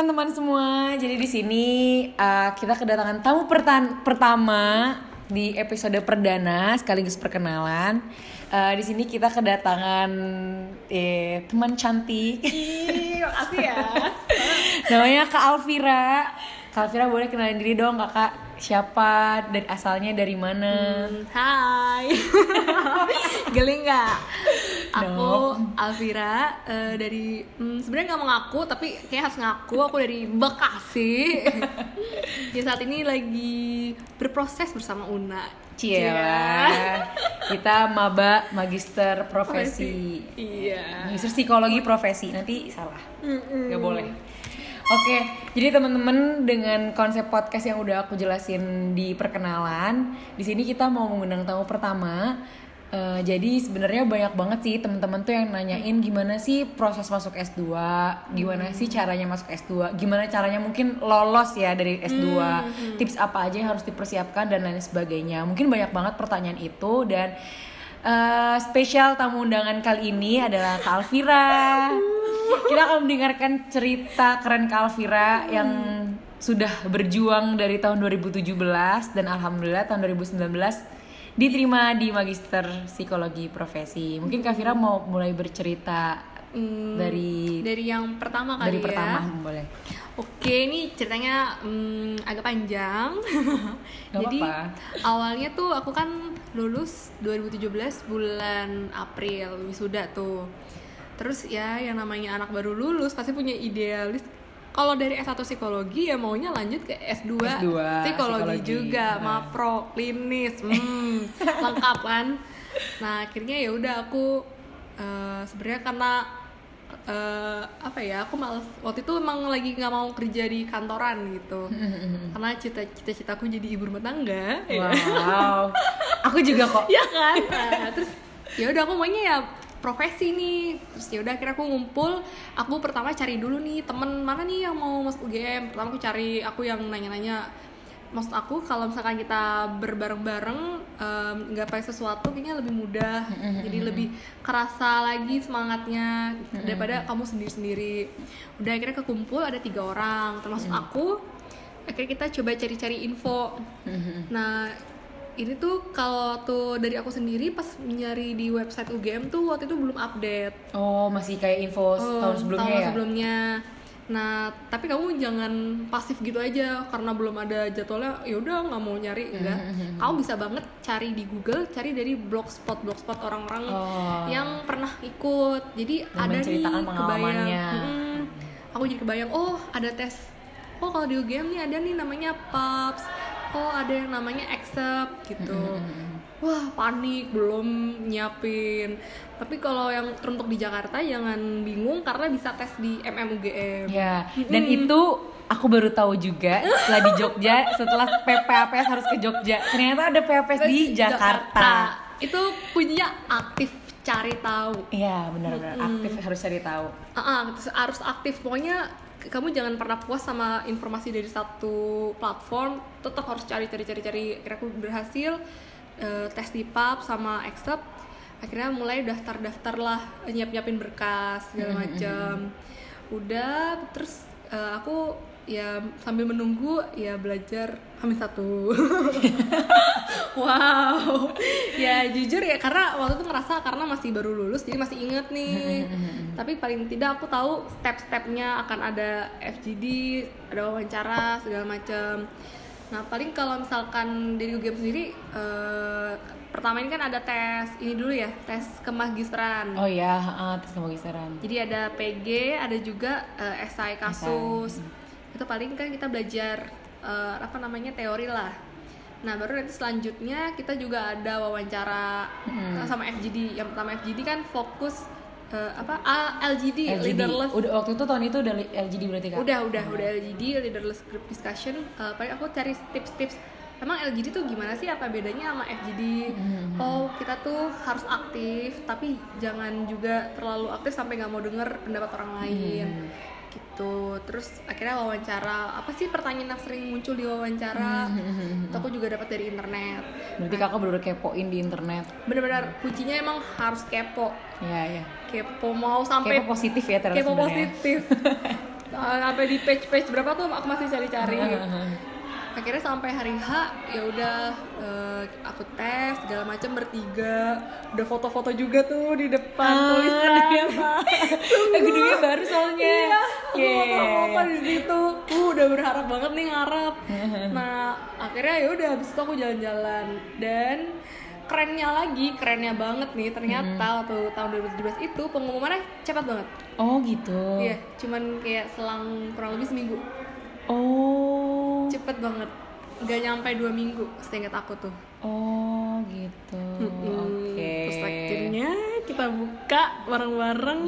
teman-teman semua. Jadi di sini uh, kita kedatangan tamu pertan- pertama di episode perdana sekaligus perkenalan. Uh, di sini kita kedatangan eh, teman cantik. Ih, makasih ya. Namanya Kak Alvira. Kak Alvira boleh kenalin diri dong kakak siapa dan asalnya dari mana? Hmm, hai. Geli nggak? Aku Alvira eh, dari hmm, sebenarnya nggak mau ngaku tapi kayak harus ngaku aku dari Bekasi. Jadi saat ini lagi berproses bersama Una. Cie Kita maba magister profesi. Iya. Magister psikologi profesi. Nanti salah. Nggak boleh. Oke, jadi teman-teman dengan konsep podcast yang udah aku jelasin di perkenalan, di sini kita mau mengundang tamu pertama. Eh, jadi sebenarnya banyak banget sih teman-teman tuh yang nanyain gimana sih proses masuk S2, gimana sih caranya masuk S2, gimana caranya mungkin lolos ya dari S2, tips apa aja yang harus dipersiapkan dan lain sebagainya. Mungkin banyak banget pertanyaan itu dan eh, spesial tamu undangan kali ini adalah Kak Alvira. Kita akan mendengarkan cerita keren Kak Alvira yang sudah berjuang dari tahun 2017 dan alhamdulillah tahun 2019 diterima di Magister Psikologi Profesi. Mungkin Kak Alvira mau mulai bercerita Hmm, dari dari yang pertama kali dari ya. pertama boleh. Oke, ini ceritanya hmm, agak panjang. Gak Jadi apa-apa. awalnya tuh aku kan lulus 2017 bulan April wisuda tuh. Terus ya yang namanya anak baru lulus pasti punya idealis. Kalau dari S1 psikologi ya maunya lanjut ke S2, S2 psikologi, psikologi. juga, Nah. mapro, klinis, hmm, lengkap kan. Nah akhirnya ya udah aku eh, sebenarnya karena eh, apa ya aku males. Waktu itu emang lagi nggak mau kerja di kantoran gitu. Karena cita-citaku jadi ibu rumah tangga ya. Wow. Aku juga kok. ya kan? Nah, terus ya udah aku maunya ya profesi nih. Terus ya udah akhirnya aku ngumpul. Aku pertama cari dulu nih temen. Mana nih yang mau masuk UGM pertama aku cari aku yang nanya-nanya maksud aku kalau misalkan kita berbareng-bareng nggak pakai sesuatu kayaknya lebih mudah. Jadi lebih kerasa lagi semangatnya daripada kamu sendiri-sendiri. Udah akhirnya kekumpul ada tiga orang. Termasuk aku akhirnya kita coba cari-cari info. Nah ini tuh kalau tuh dari aku sendiri pas nyari di website UGM tuh waktu itu belum update. Oh, masih kayak info Oh, tahun sebelumnya tahun ya? sebelumnya. Nah, tapi kamu jangan pasif gitu aja karena belum ada jadwalnya. Ya udah nggak mau nyari enggak. Kamu bisa banget cari di Google, cari dari blogspot blogspot orang-orang Oh. yang pernah ikut. Jadi Dan ada nih kebayang. Mm-mm. Aku jadi kebayang, oh ada tes. Oh kalau di UGM nih ada nih namanya PUBS. Oh ada yang namanya accept gitu. Wah panik belum nyiapin. Tapi kalau yang untuk di Jakarta jangan bingung karena bisa tes di MMUGM. Ya, dan itu aku baru tahu juga setelah di Jogja, setelah PPAPS harus ke Jogja. Ternyata ada PPAPS di Jakarta. Itu punya aktif cari tahu. Iya, benar-benar aktif harus cari tahu. Ah, ah, terus harus aktif pokoknya kamu jangan pernah puas sama informasi dari satu platform tetap harus cari cari cari cari. Akhirnya aku berhasil eh, tes di pub sama accept. Akhirnya mulai daftar daftar lah nyiap nyiapin berkas segala macam. udah terus eh, aku ya sambil menunggu ya belajar hamil satu. Wow. Ya jujur ya karena waktu itu ngerasa karena masih baru lulus jadi masih inget nih. Tapi paling tidak aku tahu step-stepnya akan ada FGD ada wawancara segala macam. Nah paling kalau misalkan dari UGM sendiri eh, pertama ini kan ada tes ini dulu ya tes kemagisteran Oh iya, ah, tes kemagisteran. jadi ada PG, ada juga eh, esai kasus. Itu paling kan kita belajar eh, apa namanya teori lah. Nah baru nanti selanjutnya kita juga ada wawancara eh, sama FGD. Yang pertama FGD kan fokus eh, apa LGD, LGD. leaderless. Udah waktu itu tahun itu udah LGD berarti Kak? Udah udah udah LGD leaderless group discussion. Eh, paling aku cari tips-tips. Emang LGD tuh gimana sih? Apa bedanya sama FGD? Oh kita tuh harus aktif, tapi jangan juga terlalu aktif sampai nggak mau denger pendapat orang lain. Gitu. Terus akhirnya wawancara. Apa sih pertanyaan yang sering muncul di wawancara? Itu aku juga dapat dari internet. Berarti kakak bener kepoin di internet. Bener-bener kuncinya emang harus kepo. Iya, iya. Kepo mau sampai Kepo positif ya ternyata kepo sebenarnya. positif uh, sampai di page page berapa tuh aku masih cari-cari akhirnya sampai hari H ya udah uh, aku tes segala macam bertiga. Udah foto-foto juga tuh di depan ah, tulisan eh, gedungnya baru soalnya. Iya aku yeah. foto-foto di situ. Uh, udah berharap banget nih ngarep. Nah akhirnya ya udah habis itu aku jalan-jalan. Dan kerennya lagi kerennya banget nih ternyata hmm. waktu tahun 2017 itu pengumumannya cepat banget. Oh gitu. Iya cuman kayak selang kurang lebih seminggu oh. Cepet banget. Nggak nyampe dua minggu seingat aku tuh. Oh gitu. Hmm, oke. Okay. terus akhirnya kita buka bareng-bareng.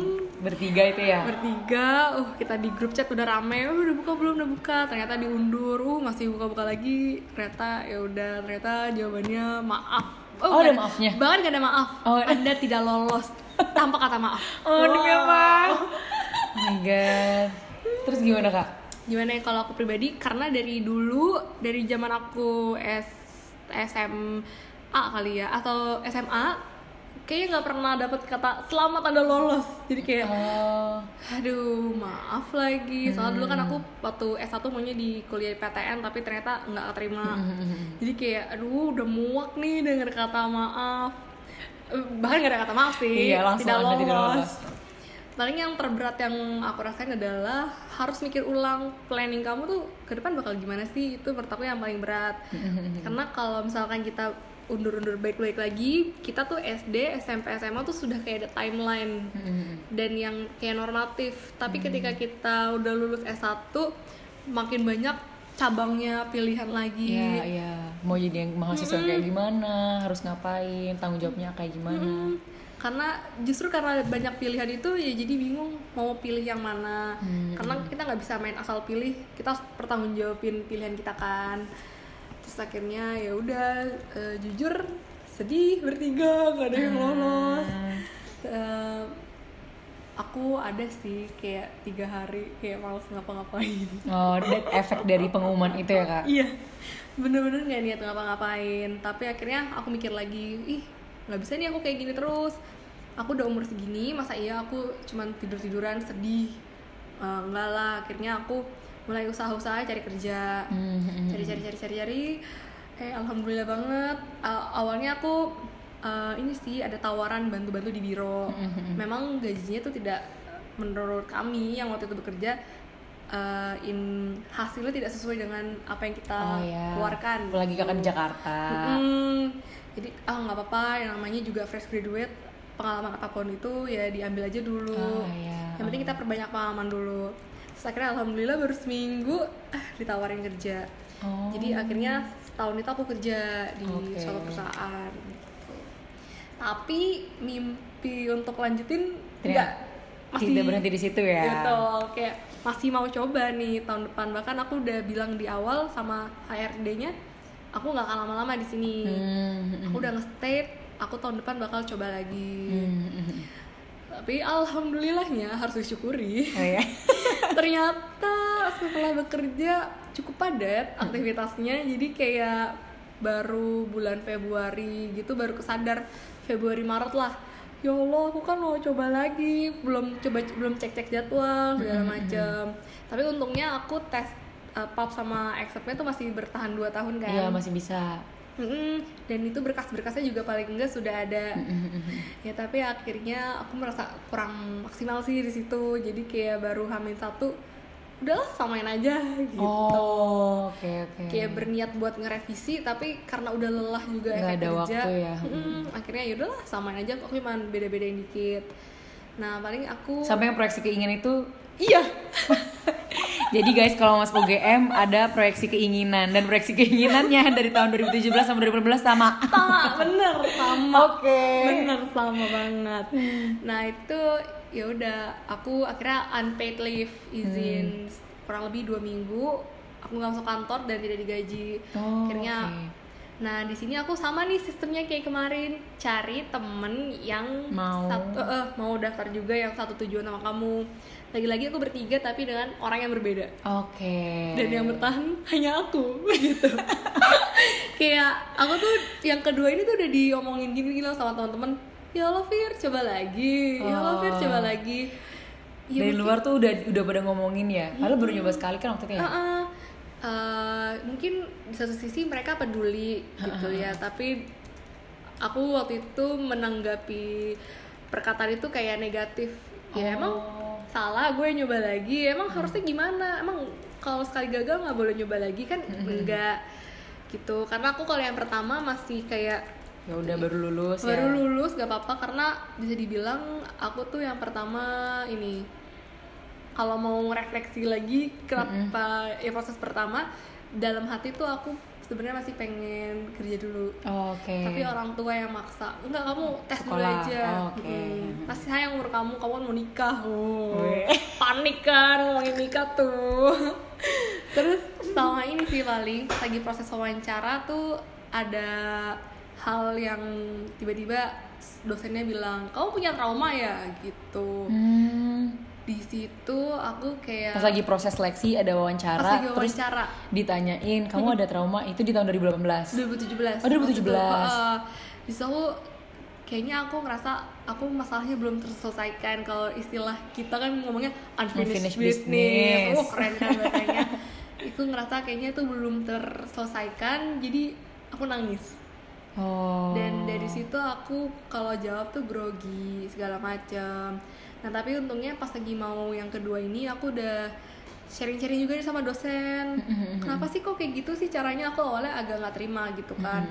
Bertiga itu ya? Bertiga. Uh kita di grup chat udah rame. Uh, udah buka belum? Udah buka. Ternyata diundur. Uh masih buka-buka lagi. Ternyata ya udah ternyata jawabannya maaf. Oh, oh ada maafnya? Bahkan gak ada maaf. Oh. anda tidak lolos. Tanpa kata maaf. Oh, wow. apa? Oh my god. Terus gimana kak gimana ya kalau aku pribadi karena dari dulu dari zaman aku S SMA kali ya atau SMA kayaknya nggak pernah dapat kata selamat anda lolos jadi kayak oh. aduh maaf lagi soalnya hmm. dulu kan aku waktu S1 maunya di kuliah PTN tapi ternyata nggak terima hmm. jadi kayak aduh udah muak nih denger kata maaf eh, bahkan gak ada kata maaf sih iya, langsung tidak lolos. tidak lolos paling yang terberat yang aku rasain adalah harus mikir ulang planning kamu tuh ke depan bakal gimana sih? Itu menurut aku yang paling berat. Karena kalau misalkan kita undur-undur baik-baik lagi kita tuh SD SMP SMA tuh sudah kayak ada timeline. Dan yang kayak normatif. Tapi ketika kita udah lulus S1 makin banyak cabangnya pilihan lagi. Ya ya mau jadi yang mahasiswa hmm. kayak gimana? Harus ngapain? Tanggung jawabnya kayak gimana? Hmm karena justru karena banyak pilihan itu ya jadi bingung mau pilih yang mana. Hmm. karena kita nggak bisa main asal pilih kita harus pertanggung jawabin pilihan kita kan. Terus akhirnya ya udah uh, jujur sedih bertiga nggak ada yang hmm. lolos. Uh, aku ada sih kayak tiga hari kayak males ngapa-ngapain. Oh dan efek dari pengumuman itu ya kak? Iya bener-bener nggak niat ngapa-ngapain. Tapi akhirnya aku mikir lagi ih nggak bisa nih aku kayak gini terus. Aku udah umur segini masa iya aku cuman tidur tiduran sedih? Uh, enggak lah. Akhirnya aku mulai usaha-usaha cari kerja. Mm-hmm. cari cari cari cari cari. Eh alhamdulillah banget. Uh, awalnya aku uh, ini sih ada tawaran bantu-bantu di biro. Mm-hmm. memang gajinya tuh tidak menurut kami yang waktu itu bekerja uh, in hasilnya tidak sesuai dengan apa yang kita oh, yeah. keluarkan. Apalagi kakak di Jakarta. Mm-hmm jadi ah oh, nggak apa-apa yang namanya juga fresh graduate pengalaman apa pun itu ya diambil aja dulu oh, yeah. yang penting kita perbanyak pengalaman dulu terus akhirnya alhamdulillah baru seminggu ah ditawarin kerja oh. jadi akhirnya setahun itu aku kerja di okay. suatu perusahaan gitu. tapi mimpi untuk lanjutin tidak masih tidak berhenti di situ ya gitu kayak masih mau coba nih tahun depan bahkan aku udah bilang di awal sama HRD-nya aku nggak akan lama-lama di sini. Hmm. aku udah nge-state aku tahun depan bakal coba lagi. Hmm. tapi alhamdulillahnya harus disyukuri. Oh, ya? ternyata setelah bekerja cukup padat aktivitasnya. Jadi kayak baru bulan Februari gitu baru kesadar Februari Maret lah. Ya Allah aku kan mau coba lagi. Belum coba belum cek cek jadwal segala macam tapi untungnya aku tes uh, pop sama excerptnya tuh masih bertahan 2 tahun kan? Iya masih bisa. Mm-mm. dan itu berkas-berkasnya juga paling enggak sudah ada. Ya tapi akhirnya aku merasa kurang maksimal sih di situ. Jadi kayak baru hamil satu udahlah samain aja gitu. Oh oke okay, oke. Okay. kayak berniat buat ngerevisi tapi karena udah lelah juga efek ada kerja. waktu ya. mm, akhirnya ya udahlah samain aja aku cuma beda-bedain dikit. Nah paling aku sampai yang proyeksi keinginan itu iya Jadi guys kalau Mas UGM ada proyeksi keinginan dan proyeksi keinginannya dari tahun 2017 sampai 2018 sama. Sama, bener sama. Oke. Okay. Bener sama banget. Nah itu ya udah aku akhirnya unpaid leave izin hmm. kurang lebih dua minggu aku nggak masuk kantor dan tidak digaji. Oh, akhirnya okay. Nah di sini aku sama nih sistemnya kayak kemarin cari temen yang mau satu, uh, mau daftar juga yang satu tujuan sama kamu lagi-lagi aku bertiga tapi dengan orang yang berbeda oke okay. dan yang bertahan hanya aku gitu kayak aku tuh yang kedua ini tuh udah diomongin gini-gini sama teman-teman ya Allah Fir coba lagi oh. ya Allah Fir coba oh. lagi Ya, dari mungkin- luar tuh udah udah pada ngomongin ya padahal baru nyoba sekali kan waktu itu ya Uh-uh. Uh, mungkin di satu sisi mereka peduli gitu ya tapi aku waktu itu menanggapi perkataan itu kayak negatif ya emang Oh. Salah gue nyoba lagi. Emang harusnya gimana? Emang kalau sekali gagal nggak boleh nyoba lagi kan? Enggak gitu. Karena aku kalau yang pertama masih kayak ya udah baru lulus baru ya lulus gak apa-apa. Karena bisa dibilang aku tuh yang pertama ini kalau mau refleksi lagi kenapa ya proses pertama dalam hati tuh aku sebenarnya masih pengen kerja dulu Oh, oke tapi orang tua yang maksa enggak kamu tes dulu Sekolah. aja Oh, oke. Hmm. pasti sayang umur kamu kamu kan mau nikah oh. Panik kan ngomongin nikah tuh terus sama ini sih paling lagi proses wawancara tuh ada hal yang tiba-tiba dosennya bilang kamu punya trauma ya gitu Hmm. Di situ aku kayak pas lagi proses seleksi ada wawancara pas lagi terus wawancara. ditanyain kamu ada trauma? Itu di tahun 2018 2017 Oh, 2017. Waktu itu, uh, di situ aku kayaknya aku ngerasa aku masalahnya belum terselesaikan kalau istilah kita kan ngomongnya unfinished, Unfinished business. business. oh keren kan bahasanya itu ngerasa kayaknya itu belum terselesaikan jadi aku nangis. Oh. Dan dari situ aku kalau jawab tuh grogi segala macam nah tapi untungnya pas lagi mau yang kedua ini aku udah sharing-sharing juga nih sama dosen. Kenapa sih kok kayak gitu sih caranya? Aku awalnya agak nggak terima gitu kan.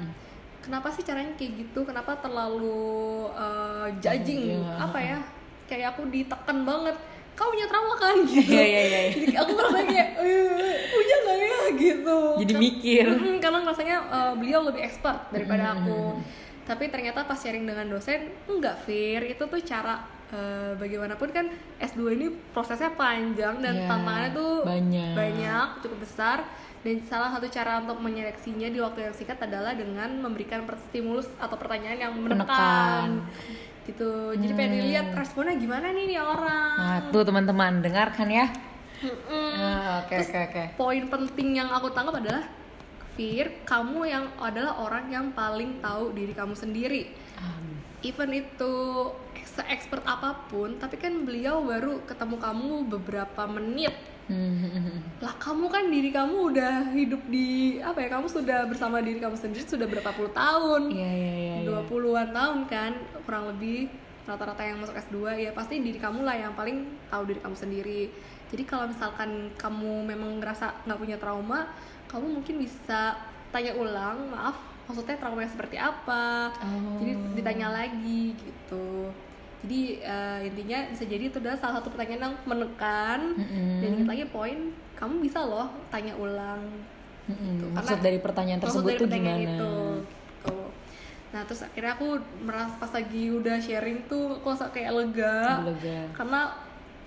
Kenapa sih caranya kayak gitu? Kenapa terlalu uh, judging Judging, apa ya? Kayak aku ditekan banget. Kau punya trauma kan? Gitu. Iya, iya, iya. jadi aku ngerasa kayak "Eh, punya nggak ya? Gitu. Jadi mikir. Mm-mm, karena rasanya uh, beliau lebih expert daripada aku tapi ternyata pas sharing dengan dosen enggak fair itu tuh cara uh, bagaimanapun kan S2 ini prosesnya panjang dan Iya, tantangannya tuh banyak. banyak cukup besar. Dan salah satu cara untuk menyeleksinya di waktu yang singkat adalah dengan memberikan stimulus atau pertanyaan yang menekan, Menekan. gitu. Jadi pengen dilihat responnya gimana nih nih orang. Nah tuh teman-teman dengarkan ya. Mm-mm. Ah, oke Terus oke oke. poin penting yang aku tangkap adalah Fir, kamu yang adalah orang yang paling tahu diri kamu sendiri. Um, Even itu se-expert apa pun, tapi kan beliau baru ketemu kamu beberapa menit. hmm, Lah kamu kan diri kamu udah hidup di apa ya? Kamu sudah bersama diri kamu sendiri sudah berapa puluh tahun? iya iya iya. 20-an tahun kan kurang lebih rata-rata yang masuk S2 ya pasti diri kamu lah yang paling tahu diri kamu sendiri jadi kalau misalkan kamu memang ngerasa nggak punya trauma kamu mungkin bisa tanya ulang maaf maksudnya trauma seperti apa Oh. jadi ditanya lagi gitu jadi eh, intinya bisa jadi itu adalah salah satu pertanyaan yang menekan Mm-mm. dan ingat lagi poin kamu bisa loh tanya ulang Mm-mm. gitu. maksud Karena- dari pertanyaan tersebut dari tuh pertanyaan gimana itu, gitu. Nah terus akhirnya aku merasa pas lagi udah sharing tuh aku rasa kayak lega Lega. karena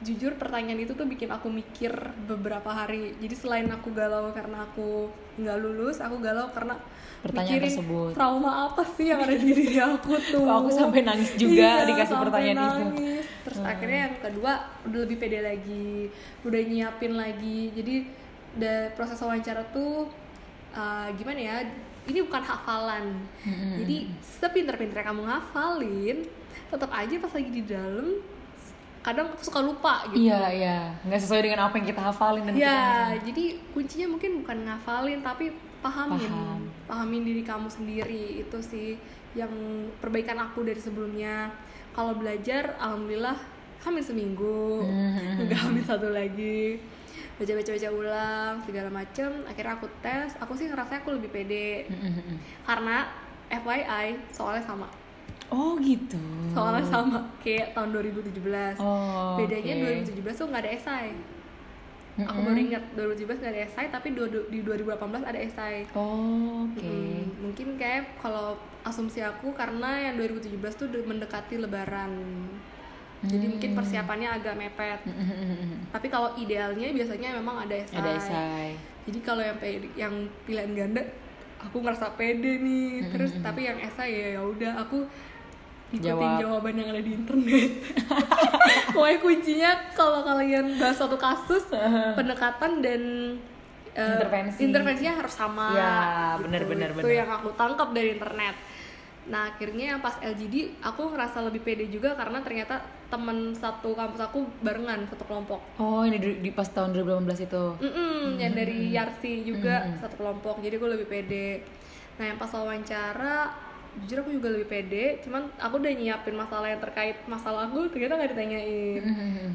jujur pertanyaan itu tuh bikin aku mikir beberapa hari. Jadi selain aku galau karena aku nggak lulus, aku galau karena Pertanyaan mikirin tersebut. trauma apa sih yang ada di diri aku tuh. Kok aku sampai nangis juga Iya, dikasih pertanyaan itu. nangis. Terus akhirnya yang kedua udah lebih pede lagi, udah nyiapin lagi. Jadi da- proses wawancara tuh uh, gimana ya? Ini bukan hafalan. Mm-mm. Jadi sepinter-pinter kamu ngafalin, tetap aja pas lagi di dalam kadang aku suka lupa gitu. iya iya nggak sesuai dengan apa yang kita hafalin dan kita Ya, jadi kuncinya mungkin bukan ngafalin tapi pahamin. Paham. Pahamin diri kamu sendiri itu sih yang perbaikan aku dari sebelumnya. Kalau belajar alhamdulillah hamil seminggu. Hmm. Enggak hamil satu lagi. Baca-baca-baca ulang segala macem akhirnya aku tes aku sih ngerasa aku lebih pede Mm-mm. karena FYI soalnya sama oh gitu. Soalnya sama kayak tahun 2017 oh, bedanya oke. 2017 tuh nggak ada esai. Aku Mm-mm. baru ingat 2017 nggak ada esai tapi di 2018 ada esai. Oh, oke. Mm, mungkin kayak kalau asumsi aku karena yang 2017 tuh de- mendekati lebaran. Jadi mungkin Hmm. persiapannya agak mepet. Tapi kalau idealnya biasanya memang ada esai. Ada esai. Jadi kalau yang yang pilihan ganda aku ngerasa pede nih. Terus tapi yang esai ya ya udah aku ikutin Jawab. jawaban yang ada di internet. Pokoknya kuncinya kalau kalian bahas suatu kasus pendekatan dan eh, Intervensi. intervensinya harus sama. Ya, gitu. benar, benar, itu benar. yang aku tangkap dari internet. Nah akhirnya yang pas LGD aku ngerasa lebih pede juga karena ternyata temen satu kampus aku barengan satu kelompok. Oh ini di, di pas tahun 2018 itu? Mm -mm, yang dari Yarsi juga satu kelompok. Jadi aku lebih pede. Nah yang pas wawancara jujur aku juga lebih pede cuman aku udah nyiapin masalah yang terkait masalah aku ternyata nggak ditanyain.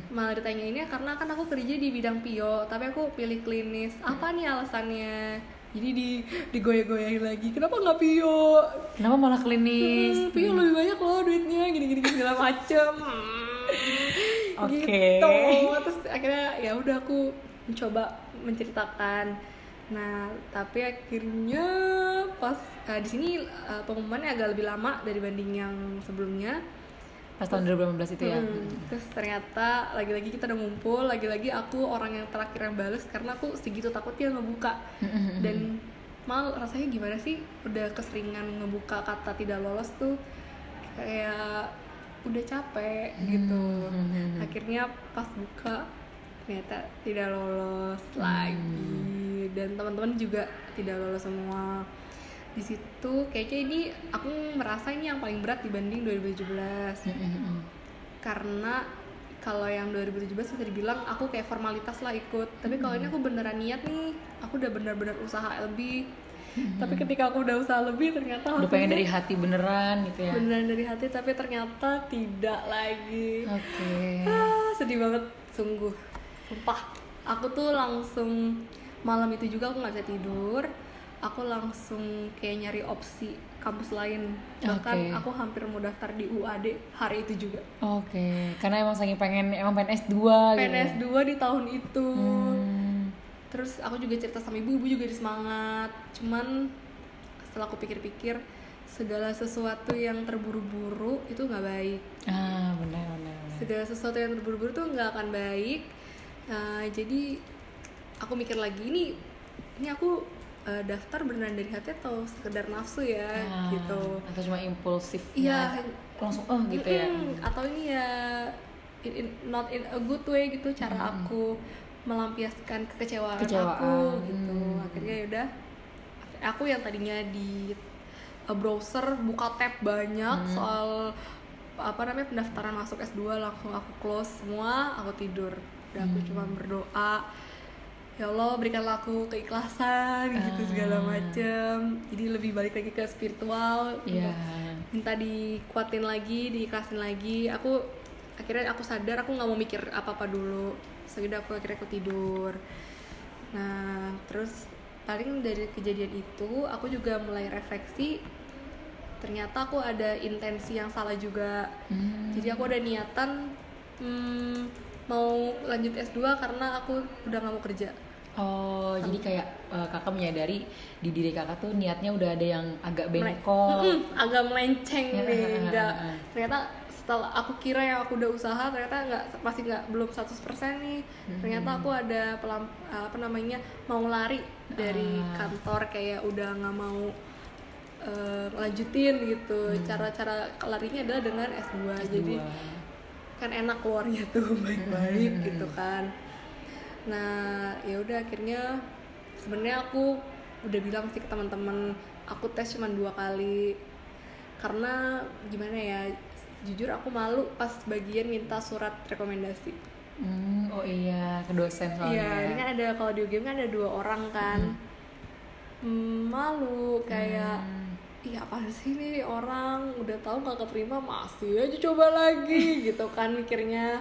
Malah ditanyainnya karena kan aku kerja di bidang pio tapi aku pilih klinis. Apa nih alasannya? Jadi di digoyah-goyahin lagi kenapa nggak pio kenapa malah klinis? Hmm, pio lebih banyak loh duitnya gini-gini segala macem. Oke. gitu. Terus akhirnya ya udah aku mencoba menceritakan nah tapi akhirnya pas eh, di sini eh, pengumumannya agak lebih lama dari banding yang sebelumnya. Pas tahun 2018 itu ya? Hmm, terus ternyata lagi-lagi kita udah ngumpul lagi-lagi aku orang yang terakhir yang bales karena aku segitu takutnya ngebuka. Dan mal rasanya gimana sih udah keseringan ngebuka kata tidak lolos tuh? Kayak udah capek gitu. Akhirnya pas buka ternyata tidak lolos lagi. Dan teman-teman juga tidak lolos semua. Di situ kayaknya ini aku merasa ini yang paling berat dibanding 2017 karena kalau yang 2017 bisa dibilang aku kayak formalitas lah ikut. Tapi kalau ini aku beneran niat nih aku udah bener-bener usaha lebih. Tapi ketika aku udah usaha lebih ternyata udah pengen dari hati beneran gitu ya? beneran dari hati tapi ternyata tidak lagi. Oke. Ah, sedih banget sungguh sumpah aku tuh langsung malam itu juga aku nggak bisa tidur. Aku langsung kayak nyari opsi kampus lain. Bahkan Oke. aku hampir mau daftar di UAD hari itu juga. Oke karena emang saking pengen emang pengen S2 gitu PNS 2 di tahun itu. Hmm. terus aku juga cerita sama ibu ibu juga di semangat. Cuman setelah aku pikir-pikir segala sesuatu yang terburu-buru itu nggak baik. Ah benar benar benar. segala sesuatu yang terburu-buru tuh nggak akan baik Nah, jadi aku mikir lagi ini ini aku eh, daftar beneran dari hati atau sekedar nafsu ya Ah, gitu atau cuma impulsif Iya. langsung oh gitu ya atau ini ya in- in- not in a good way gitu cara aku melampiaskan kekecewaan, Kecewaan. aku gitu Hmm. akhirnya ya udah aku yang tadinya di uh, browser buka tab banyak Hmm. soal apa namanya pendaftaran masuk S2 langsung aku close semua aku tidur dan aku Hmm. cuma berdoa ya Allah berikanlah aku keikhlasan gitu segala macem jadi lebih balik lagi ke spiritual Iya. minta dikuatin lagi diikhlasin lagi aku akhirnya aku sadar aku nggak mau mikir apa apa dulu segitu aku akhirnya aku tidur nah terus paling dari kejadian itu aku juga mulai refleksi ternyata aku ada intensi yang salah juga Hmm. jadi aku ada niatan hmm, mau lanjut S2 karena aku udah nggak mau kerja Oh, jadi kayak eh, kakak menyadari di diri kakak tuh niatnya udah ada yang agak bengkok. Mm-mm, agak melenceng Ya, nih nggak ah. ternyata setelah aku kira yang aku udah usaha ternyata nggak masih nggak belum 100% nih Hmm. ternyata aku ada pelam, apa namanya mau lari dari Ah. kantor kayak udah nggak mau eh, lanjutin gitu Hmm. cara-cara larinya adalah dengan S2, S2. jadi kan enak keluarnya tuh baik-baik Hmm. gitu kan nah ya udah akhirnya sebenarnya aku udah bilang sih ke teman-teman aku tes cuma dua kali karena gimana ya jujur aku malu pas bagian minta surat rekomendasi Hmm, oh iya, ke dosen soalnya. iya ini kan ada kalau di UGM kan ada dua orang kan Hmm, malu kayak Hmm. Iya apa sih nih orang? Udah tahu gak keterima? Masih aja coba lagi gitu kan mikirnya.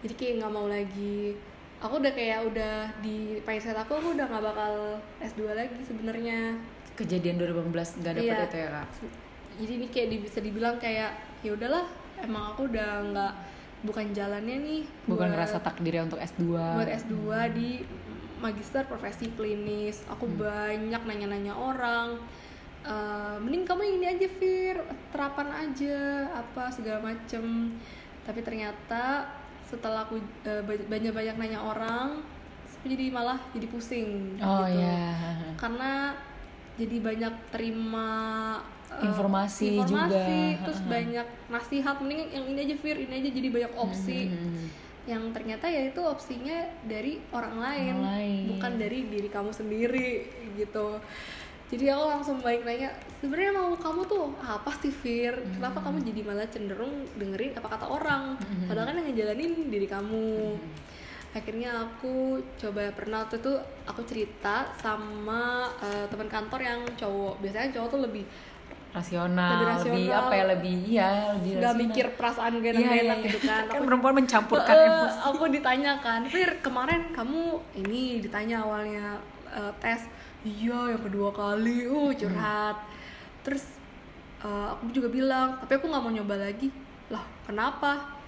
Jadi kayak nggak mau lagi. Aku udah kayak udah di mindset aku aku udah nggak bakal S2 lagi sebenarnya. Kejadian 2018 nggak dapet Iya. itu ya kak? jadi ini kayak bisa dibilang kayak ya udahlah emang aku udah nggak bukan jalannya nih Bukan buat- ngerasa takdirnya untuk S2. buat S2 di magister profesi klinis. Aku banyak nanya-nanya orang Eh, mending kamu ini aja Fir terapan aja apa segala macem tapi ternyata setelah aku eh, ba- banyak-banyak nanya orang jadi malah jadi pusing Oh gitu. iya. karena jadi banyak terima eh, Informasi informasi, juga. terus banyak nasihat mending yang ini aja Fir ini aja jadi banyak opsi Hmm. yang ternyata ya itu opsinya dari orang lain, Orang lain. bukan dari diri kamu sendiri gitu jadi aku langsung baik nanya sebenarnya mau kamu tuh apa sih Fir? Kenapa kamu jadi malah cenderung dengerin apa kata orang? Padahal kan yang ngejalanin diri kamu. Akhirnya aku coba pernah waktu itu aku cerita sama eh, teman kantor yang cowok. Biasanya cowok tuh lebih rasional, Lebih lebih, rasional. apa ya lebih iya lebih nggak mikir perasaan gak Iya, enak iya, gitu kan. Kan Aku- perempuan mencampurkan Eh, emosi. aku ditanyakan Fir kemarin kamu ini ditanya awalnya eh, tes iya yang kedua kali uh curhat terus eh, aku juga bilang tapi aku nggak mau nyoba lagi lah kenapa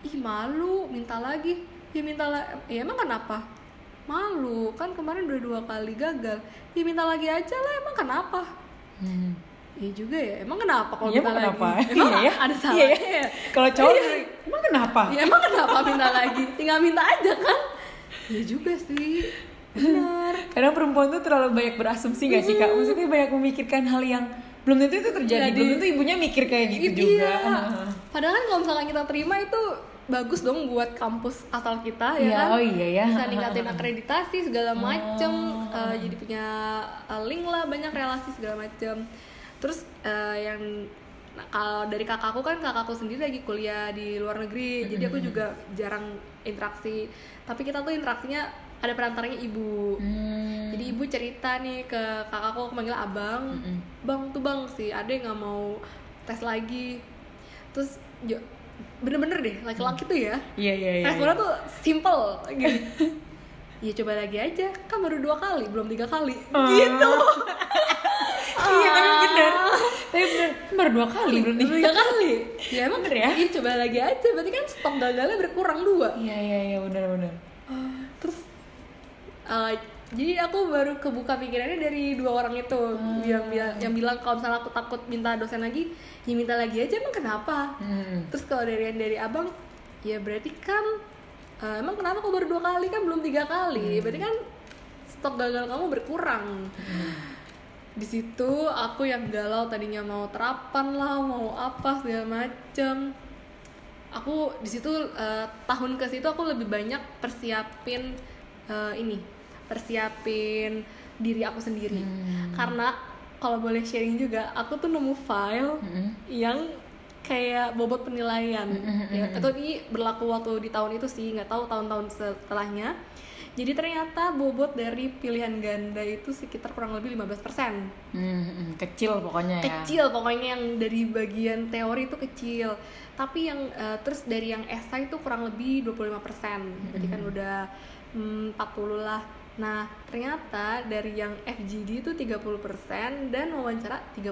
ih malu minta lagi ya minta lah ya emang kenapa malu kan kemarin udah dua kali gagal ya minta lagi aja lah emang kenapa Hmm. Iya juga ya, emang kenapa kalau Iya, minta emang lagi? kenapa? Emang Iya ya? ada Iya salahnya ya? ya? Kalau cowok emang kenapa? Ya emang kenapa minta lagi? Tinggal minta aja kan? Ya juga sih. Benar. Kadang perempuan tuh terlalu banyak berasumsi gak sih kak? Maksudnya banyak memikirkan hal yang belum tentu itu terjadi, Jadi- belum tentu ibunya mikir kayak gitu Iya. juga. Padahal kan kalau misalkan kita terima itu bagus dong buat kampus asal kita ya Iya, kan? oh iya ya. Bisa ningkatin akreditasi segala macem, eh, jadi punya eh, link lah banyak relasi segala macem. Terus eh, yang nah, kalau dari kakakku kan kakakku sendiri lagi kuliah di luar negeri, jadi aku juga jarang interaksi. Tapi kita tuh interaksinya ada perantaranya ibu. Hmm. Jadi ibu cerita nih ke kakakku, aku manggil abang, Mm-mm. bang tuh bang si ade nggak mau tes lagi, terus bener-bener deh laki-laki tuh ya, Iya iya iya. responnya tuh simple gitu. ya coba lagi aja, kan baru dua kali, belum tiga kali, Oh. gitu. Iya tapi bener. Tapi bener baru dua kali belum nih. tiga kali, ya emang Bener ya? Iya coba lagi aja, berarti kan stok gagalnya berkurang dua. Iya iya iya bener bener. Uh, jadi aku baru kebuka pikirannya dari dua orang itu. Yang bilang yang bilang kalau misalnya aku takut minta dosen lagi ya minta lagi aja emang kenapa? Hmm. terus kalau dari yang dari abang ya berarti kan uh, emang kenapa kok baru dua kali? Kan belum tiga kali. Berarti kan stok gagal kamu berkurang. Di situ aku yang galau tadinya mau terapan lah mau apa segala macem. Aku di situ eh, tahun ke situ aku lebih banyak persiapin eh, ini persiapin diri aku sendiri. Karena kalau boleh sharing juga aku tuh nemu file Mm-mm. yang kayak bobot penilaian. Ya, atau ini berlaku waktu di tahun itu sih nggak tahu tahun-tahun setelahnya. Jadi ternyata bobot dari pilihan ganda itu sekitar kurang lebih 15% Hmm, hmm, kecil pokoknya ya. kecil pokoknya yang dari bagian teori itu kecil. Tapi yang eh, terus dari yang esai itu kurang lebih 25% berarti kan udah mm, 40 lah nah ternyata dari yang FGD itu 30% dan wawancara 30%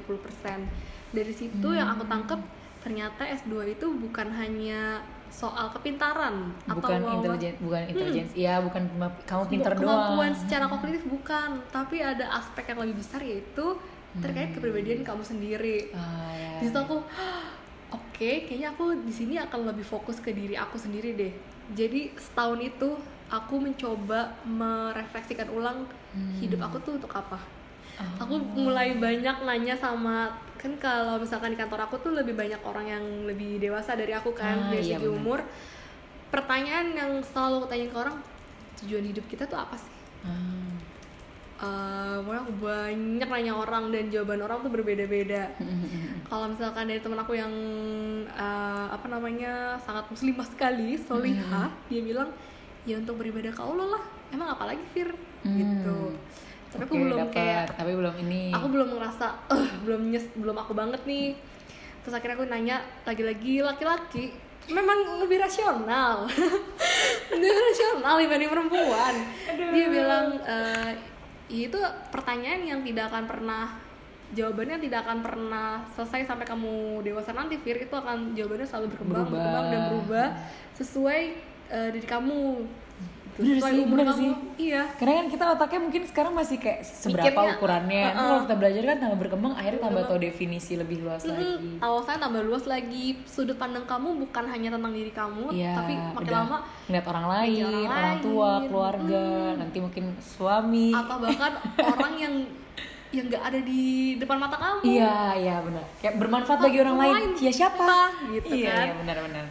dari situ yang aku tangkep ternyata S2 itu bukan hanya soal kepintaran atau Bukan wawa- intelijen, bukan intelijen. Iya, bukan kema- kamu pinter Bu- doang. kemampuan secara kognitif bukan tapi ada aspek yang lebih besar yaitu terkait kepribadian kamu sendiri Ah, ya. di situ aku oke kayaknya aku di sini akan lebih fokus ke diri aku sendiri deh jadi setahun itu aku mencoba merefleksikan ulang hidup aku tuh untuk apa. Aku mulai banyak nanya sama kan kalau misalkan di kantor aku tuh lebih banyak orang yang lebih dewasa dari aku kan Ah, dari iya segi benar. umur. Pertanyaan yang selalu aku tanya ke orang tujuan hidup kita tuh apa sih. Eh, pokoknya aku banyak nanya orang dan jawaban orang tuh berbeda-beda. Kalau misalkan dari temen aku yang eh, apa namanya sangat muslimah sekali solihah dia bilang ya untuk beribadah ke Allah lah. Emang apa lagi Fir gitu. Tapi aku Oke, belum dapet. kayak tapi belum ini. aku belum ngerasa eh belum nyes belum aku banget nih. Terus akhirnya aku nanya lagi-lagi laki-laki memang lebih rasional. Lebih rasional dibanding perempuan. Dia bilang eh, itu pertanyaan yang tidak akan pernah jawabannya tidak akan pernah selesai sampai kamu dewasa nanti Fir. Itu akan jawabannya selalu berkembang Berubah. berkembang dan berubah sesuai eh, diri kamu Bener sesuai sih, umur bener kamu sih. iya Karena kan kita otaknya mungkin sekarang masih kayak seberapa Mikirnya, ukurannya. Nanti uh-uh. kalau kita belajar kan tambah berkembang, akhirnya tambah tahu definisi lebih luas lagi. Mm, Awasannya tambah luas lagi. Sudut pandang kamu bukan hanya tentang diri kamu, Iya, tapi makin udah lama ngeliat orang lain, orang orang, lain. tua, keluarga, nanti mungkin suami. atau bahkan orang yang yang nggak ada di depan mata kamu. Iya, iya benar. Kayak bermanfaat Oh, bagi orang orang lain. lain. Ya siapa? Gitu iya, kan. iya benar-benar.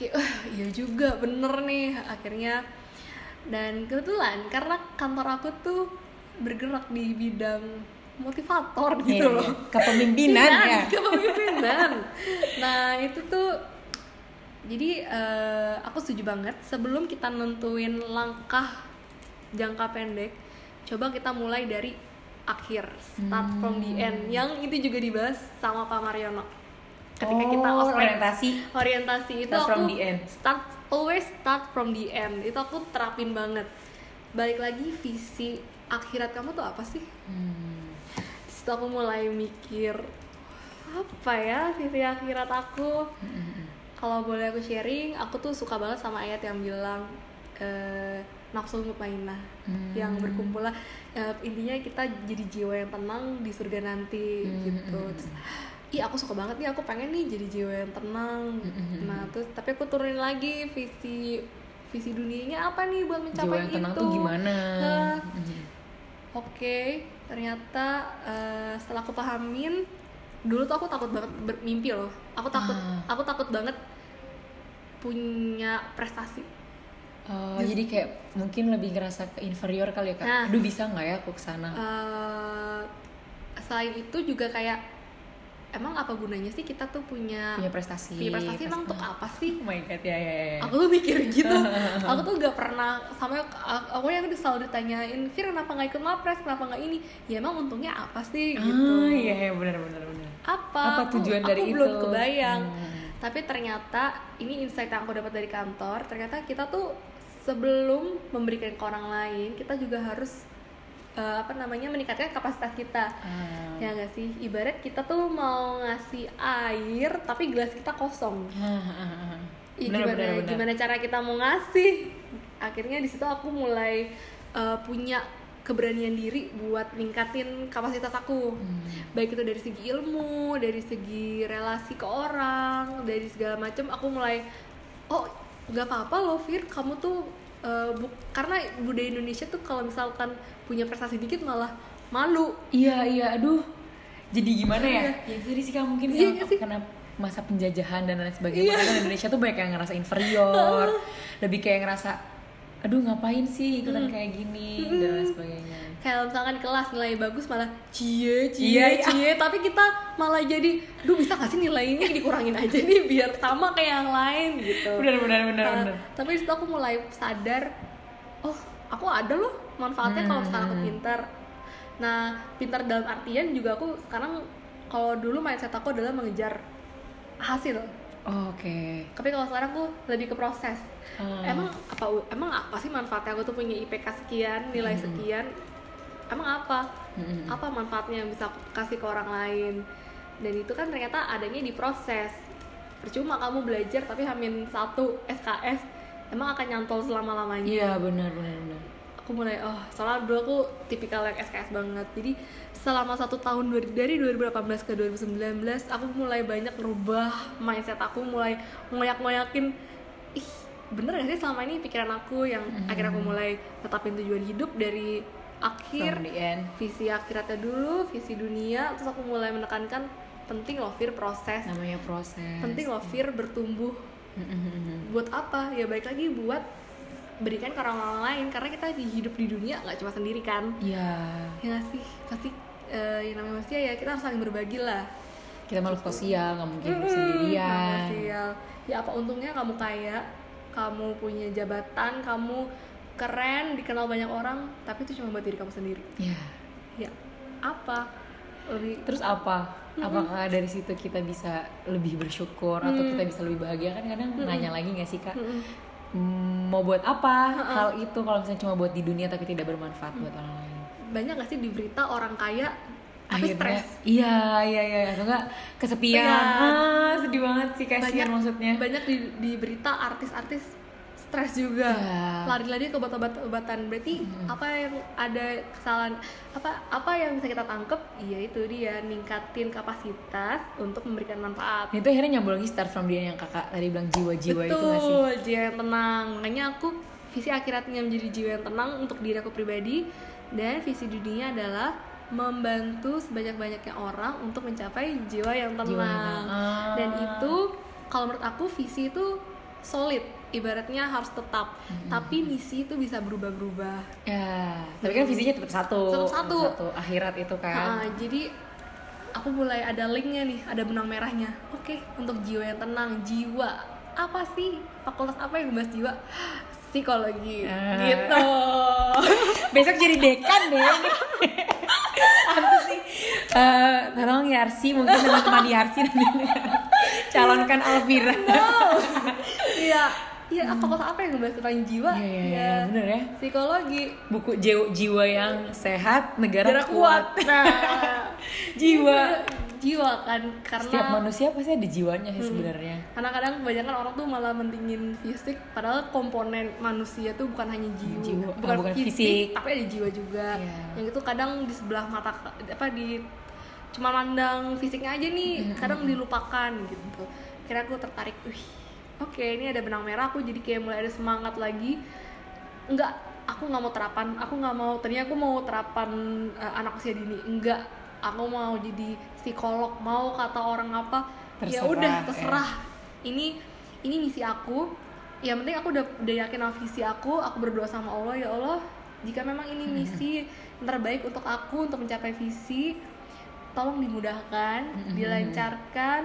Kayak, "Wah, iya juga bener nih akhirnya. Dan kebetulan karena kantor aku tuh bergerak di bidang motivator gitu iya. loh Kepemimpinan Iya, ya. kepemimpinan nah itu tuh jadi eh, aku setuju banget sebelum kita nentuin langkah jangka pendek coba kita mulai dari akhir start from the end Hmm. yang itu juga dibahas sama Pak Mariono ketika kita Oh, ospek. orientasi. Orientasi itu Start aku from the end. start always start from the end. Itu aku terapin banget. Balik lagi visi akhirat kamu tuh apa sih? Hmm. Situ aku mulai mikir apa ya visi akhirat aku? Kalau boleh aku sharing aku tuh suka banget sama ayat yang bilang eh, nafsu mutmainah Hmm. yang berkumpul lah. Eh, intinya kita jadi jiwa yang tenang di surga nanti Hmm, gitu. Hmm, terus ih aku suka banget nih aku pengen nih jadi jiwa yang tenang Hmm, nah terus tapi aku turunin lagi visi visi dunianya apa nih buat mencapai Jiwa yang tenang itu tuh gimana? Nah, Hmm. Oke, ternyata eh, setelah aku pahamin, dulu tuh aku takut banget bermimpi loh. Aku takut, Ah. aku takut banget punya prestasi. Oh, jadi kayak mungkin lebih ngerasa ke inferior kali ya kak. Nah. Aduh bisa nggak ya aku ke sana? Eh, selain itu juga kayak emang apa gunanya sih kita tuh punya punya prestasi. punya prestasi emang untuk apa sih? Oh my god ya ya ya. Aku tuh mikir gitu. aku tuh gak pernah sama aku yang selalu ditanyain, Fir kenapa nggak ikut mapres, kenapa nggak ini? Ya emang untungnya apa sih gitu. Ah iya benar benar benar. apa Apa Aku- tujuan aku dari belum itu? kebayang Hmm. tapi ternyata ini insight yang aku dapat dari kantor ternyata kita tuh sebelum memberikan ke orang lain kita juga harus eh, apa namanya meningkatkan kapasitas kita Ah. ya gak sih ibarat kita tuh mau ngasih air tapi gelas kita kosong Ah, ah, ah. Ih, Benar, gimana benar, benar. gimana cara kita mau ngasih akhirnya di situ aku mulai eh, punya keberanian diri buat ningkatin kapasitas aku Hmm. baik itu dari segi ilmu dari segi relasi ke orang dari segala macam aku mulai oh nggak apa-apa loh Fir kamu tuh eh, bu- karena budaya Indonesia tuh kalau misalkan punya prestasi dikit malah malu Iya iya aduh. Jadi gimana ya? Iya. Ya jadi sih kak mungkin Iya karena, karena masa penjajahan dan lain sebagainya Iya. Makanya Indonesia tuh banyak yang ngerasa inferior, lebih kayak ngerasa aduh ngapain sih ikutan Hmm. kayak gini dan lain sebagainya. Kayak misalkan di kelas nilai bagus malah cie cie Iya, iya. cie tapi kita malah jadi duh bisa gak sih nilainya dikurangin aja nih biar sama kayak yang lain gitu Benar benar benar Nah, benar. tapi di situ aku mulai sadar oh aku ada loh manfaatnya kalau misalkan aku Hmm. pintar nah pintar dalam artian juga aku sekarang kalau dulu mindset aku adalah mengejar hasil Oh, Oke. tapi kalau sekarang aku lebih ke proses Ah. emang apa emang apa sih manfaatnya aku tuh punya IPK sekian nilai Hmm. sekian emang apa? Apa manfaatnya yang bisa aku kasih ke orang lain? Dan itu kan ternyata adanya di proses. Percuma kamu belajar tapi hamin satu SKS emang akan nyantol selama lamanya Iya benar benar benar. aku mulai oh soalnya dulu aku tipikal yang SKS banget. Jadi selama satu tahun dari- dari 2018 ke 2019 aku mulai banyak merubah mindset aku mulai ngoyak-ngoyakin ih bener gak sih selama ini pikiran aku yang akhirnya aku mulai tetapin tujuan hidup dari akhir visi akhiratnya dulu visi dunia terus aku mulai menekankan penting loh Fir proses Namanya proses. penting loh Fir bertumbuh Mm-mm. buat apa ya baik lagi buat berikan ke orang-orang lain karena kita di hidup di dunia nggak cuma sendiri kan Iya. ya nggak sih pasti eh, yang namanya manusia ya kita harus saling berbagi lah Kita makhluk sosial, nggak mungkin Mm-mm, sendirian. sosial. ya apa untungnya kamu kaya kamu punya jabatan kamu keren dikenal banyak orang tapi itu cuma buat diri kamu sendiri Iya. ya apa lebih Terus apa? Apakah dari situ kita bisa lebih bersyukur atau kita bisa lebih bahagia kan kadang nanya lagi nggak sih kak? Mm-mm. Hmm, mau buat apa hal itu kalau misalnya cuma buat di dunia tapi tidak bermanfaat buat orang lain? banyak gak sih di berita orang kaya tapi Akhirnya, stres iya iya iya atau enggak kesepian, Iya. ah sedih banget sih kasihan maksudnya. banyak di, di berita artis-artis stres juga Iya. lari-lari ke obat-obatan berarti apa yang ada kesalahan apa apa yang bisa kita tangkep iya itu dia ningkatin kapasitas untuk memberikan manfaat itu akhirnya nyambung lagi start from dia yang kakak tadi bilang jiwa-jiwa itu nggak sih? betul jiwa yang tenang makanya aku visi akhiratnya menjadi jiwa yang tenang untuk diri aku pribadi dan visi dunia adalah membantu sebanyak-banyaknya orang untuk mencapai jiwa yang tenang Jiwa yang tenang. Ah. dan itu kalau menurut aku visi itu solid. Ibaratnya harus tetap. Hmm. tapi misi itu bisa berubah-berubah. Ya tapi kan visinya tetap satu. Tetap satu. satu akhirat itu kan. Nah, jadi aku mulai ada linknya nih ada benang merahnya. Oke untuk jiwa yang tenang jiwa. Apa sih? Fakultas apa yang membahas jiwa? Psikologi. Uh. gitu. Besok jadi dekan deh. Apa sih? Uh, tolong Yarsi mungkin teman-teman Yarsi nanti calonkan Alvira. No iya Iya, hmm. apa apa yang ngebahas tentang jiwa? Iya, iya, ya, bener ya. Psikologi. Buku jiwa, jiwa yang sehat, negara, negara kuat. kuat. Nah, jiwa jiwa kan karena setiap manusia pasti ada jiwanya sih hmm, sebenarnya karena kadang kebanyakan orang tuh malah mentingin fisik padahal komponen manusia tuh bukan hanya jiwa, jiwa. bukan, oh, bukan fisik, fisik tapi ada jiwa juga yeah. yang itu kadang di sebelah mata apa di cuma mandang fisiknya aja nih hmm, kadang dilupakan gitu kira aku tertarik wih oke okay, ini ada benang merah aku jadi kayak mulai ada semangat lagi. Enggak aku nggak mau terapan. Aku nggak mau ternyata aku mau terapan uh, anak usia dini. Enggak aku mau jadi psikolog. Mau kata orang apa ya udah terserah. Ya. ini ini misi aku. Yang penting aku udah udah yakin sama visi aku. Aku berdoa sama Allah ya Allah. Jika memang ini hmm. misi yang terbaik untuk aku untuk mencapai visi tolong dimudahkan hmm. dilancarkan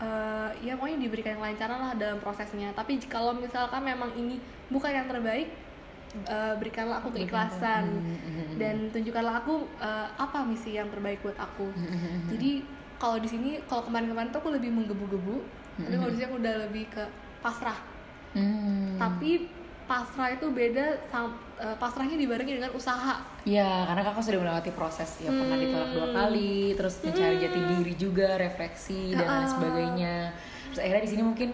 uh, ya pokoknya diberikan kelancaran lah dalam prosesnya. Tapi kalau misalkan memang ini bukan yang terbaik uh, berikanlah aku keikhlasan. hmm, hmm, hmm, dan tunjukkanlah aku uh, apa misi yang terbaik buat aku. Jadi kalau di sini kalau kemarin-kemarin tuh aku lebih menggebu-gebu. Tapi kalau di sini aku udah lebih ke pasrah. Hmm. tapi pasrah itu beda uh, pasrahnya dibarengi dengan usaha. Ya karena kakak sudah melewati proses ya pernah ditolak dua kali terus mencari jati diri juga refleksi dan lain sebagainya. Terus akhirnya di sini mungkin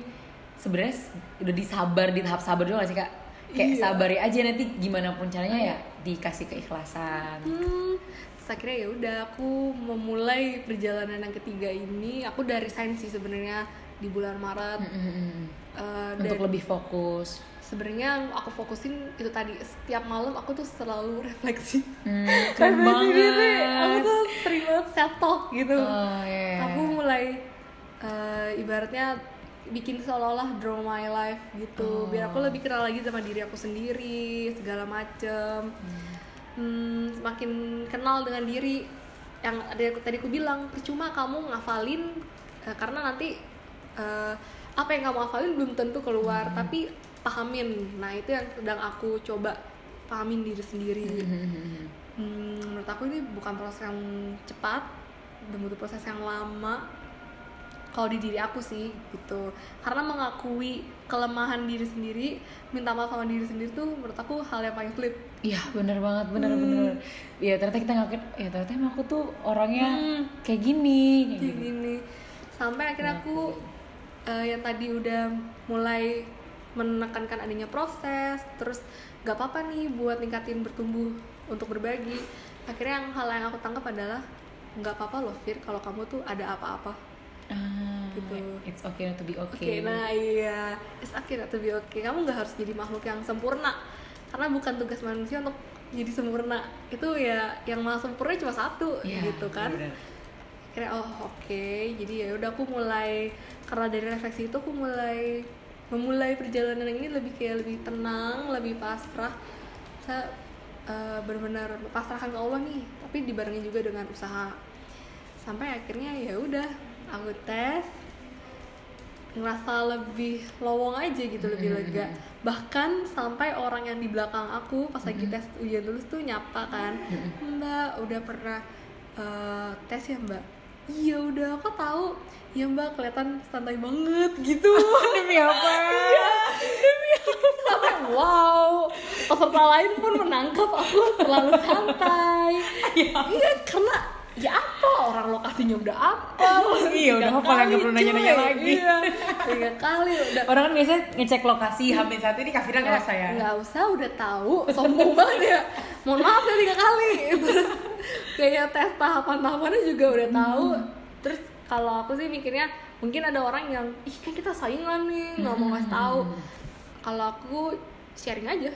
sebenarnya udah disabar di tahap sabar juga gak sih kak? Kayak iya. sabari aja nanti gimana pun caranya ya dikasih keikhlasan. Hmm, terus akhirnya ya udah aku memulai perjalanan yang ketiga ini. Aku dari sains sih sebenarnya di bulan Maret. Mm -hmm. uh, untuk lebih fokus sebenarnya aku fokusin itu tadi setiap malam aku tuh selalu refleksi hmm, keren banget aku tuh sering banget self talk gitu oh, yeah. aku mulai uh, ibaratnya bikin seolah-olah draw my life gitu oh. biar aku lebih kenal lagi sama diri aku sendiri segala macem hmm. Hmm, semakin kenal dengan diri yang tadi aku bilang percuma kamu ngafalin uh, karena nanti uh, apa yang kamu hafalin belum tentu keluar hmm. tapi pahamin. Nah itu yang sedang aku coba pahamin diri sendiri. Hmm. Hmm, menurut aku ini bukan proses yang cepat dan butuh proses yang lama. Kalau di diri aku sih gitu. Karena mengakui kelemahan diri sendiri minta maaf sama diri sendiri tuh menurut aku hal yang paling sulit. Iya bener banget bener hmm. bener. Ya ternyata kita ngakuin ya ternyata emang aku tuh orangnya hmm. kayak gini kayak, kayak gini. Sampai akhirnya aku uh, yang tadi udah mulai menekankan adanya proses terus gak apa-apa nih buat ningkatin bertumbuh untuk berbagi. Akhirnya yang hal yang aku tangkap adalah nggak apa-apa loh Fir kalau kamu tuh ada apa-apa. Ah, gitu. it's okay not to be okay. okay nah iya. It's okay not to be okay. Kamu nggak harus jadi makhluk yang sempurna. Karena bukan tugas manusia untuk jadi sempurna. Itu ya yang malah sempurna cuma satu yeah, gitu kan. kira oh oke. Okay. jadi ya udah aku mulai karena dari refleksi itu aku mulai memulai perjalanan ini lebih kayak lebih tenang lebih pasrah. Saya uh, benar-benar pasrahkan ke Allah nih tapi dibarengi juga dengan usaha. Sampai akhirnya ya udah aku tes ngerasa lebih lowong aja gitu lebih lega. Bahkan sampai orang yang di belakang aku pas lagi tes ujian lulus tuh nyapa kan mbak udah pernah uh, tes ya mbak iya udah aku tahu. Iya mbak kelihatan santai banget gitu. Demi apa? Iya demi apa? Wow. Peserta lain pun menangkap aku terlalu santai. Iya. Karena ya apa? Orang lokasinya udah apa? Iya udah apa lagi perlu nanya-nanya lagi. Iya tiga kali udah. Orang kan biasanya ngecek lokasi hamil satu ini kafira nggak usah ya? nggak usah udah tahu. Sombong banget ya. Mohon maaf ya tiga kali. terus kayak tes tahapan tahapannya juga udah tahu hmm. terus kalau aku sih mikirnya mungkin ada orang yang ih kan kita saingan nih nggak mau ngasih tahu hmm. kalau aku sharing aja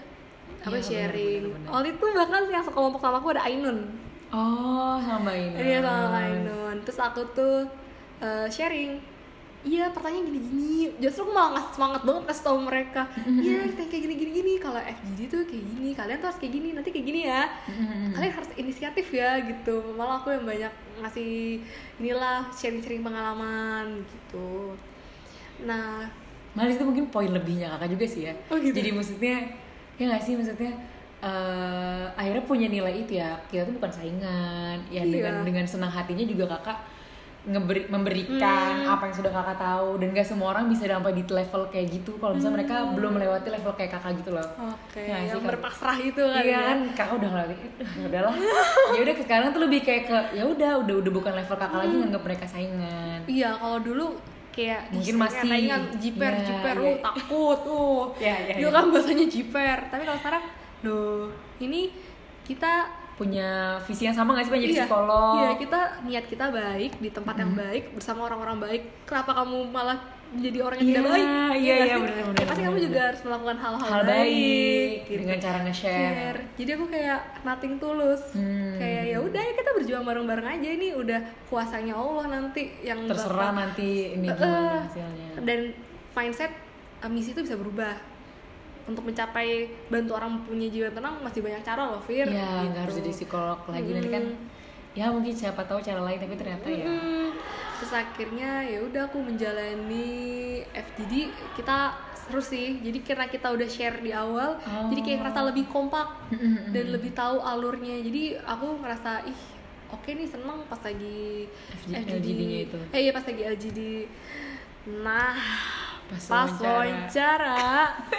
apa ya, sharing waktu itu bahkan yang sekelompok sama aku ada Ainun Oh, sama ini. Iya sama Ainun. Terus aku tuh uh, sharing iya pertanyaan gini-gini. Justru aku malah ngasih semangat banget kasih tau mereka. Iya kita kayak gini-gini gini kalau FGD tuh kayak gini kalian tuh harus kayak gini nanti kayak gini ya. Kalian harus inisiatif ya gitu. Malah aku yang banyak ngasih inilah sharing-sharing pengalaman gitu. Nah malah itu mungkin poin lebihnya kakak juga sih ya. Oh, gitu? jadi maksudnya ya nggak sih? Maksudnya eh, akhirnya punya nilai itu ya. Kita tuh bukan saingan. Ya Iya. dengan dengan senang hatinya juga kakak ngeberi, memberikan apa yang sudah kakak tahu dan gak semua orang bisa sampai di level kayak gitu kalau misalnya mereka belum melewati level kayak kakak gitu loh oke Ya, sih, yang Kak. berpasrah itu kan iya ya. kan kakak udah ngelakuin "Ya udahlah ya udah sekarang tuh lebih kayak ke ya udah udah udah bukan level kakak lagi nganggap mereka saingan Iya, kalau dulu kayak Mungkin "Ih, masih- saingan jiper iya, jiper iya. lu takut tuh. Iya, iya, Dulu iya. kan bahasanya jiper, tapi kalau sekarang loh, ini kita punya visi yang sama gak sih pengen jadi iya, psikolog Iya, kita niat kita baik di tempat yang baik bersama orang-orang baik. Kenapa kamu malah menjadi orang yang Iya, tidak baik? iya, nggak iya, sih? bener, Ya, pasti kamu juga harus melakukan hal-hal hal baik gitu. dengan cara nge-share Share. Jadi aku kayak nothing tulus. Hmm. Kayak ya udah ya kita berjuang bareng-bareng aja ini udah kuasanya Allah nanti yang terserah bakal- nanti ini Eh, gimana hasilnya dan mindset uh, misi itu bisa berubah untuk mencapai bantu orang punya jiwa tenang masih banyak cara loh Fir ya Gitu. nggak harus jadi psikolog lagi nanti kan Hmm. ya mungkin siapa tahu cara lain tapi ternyata ya Mm-mm. terus akhirnya ya udah aku menjalani FGD kita seru sih jadi karena kita udah share di awal Oh. jadi kayak ngerasa lebih kompak dan lebih tahu alurnya jadi aku ngerasa ih oke nih seneng pas lagi FG LGD-nya itu. eh iya pas lagi LGD nah Pas pas, wawancara. wawancara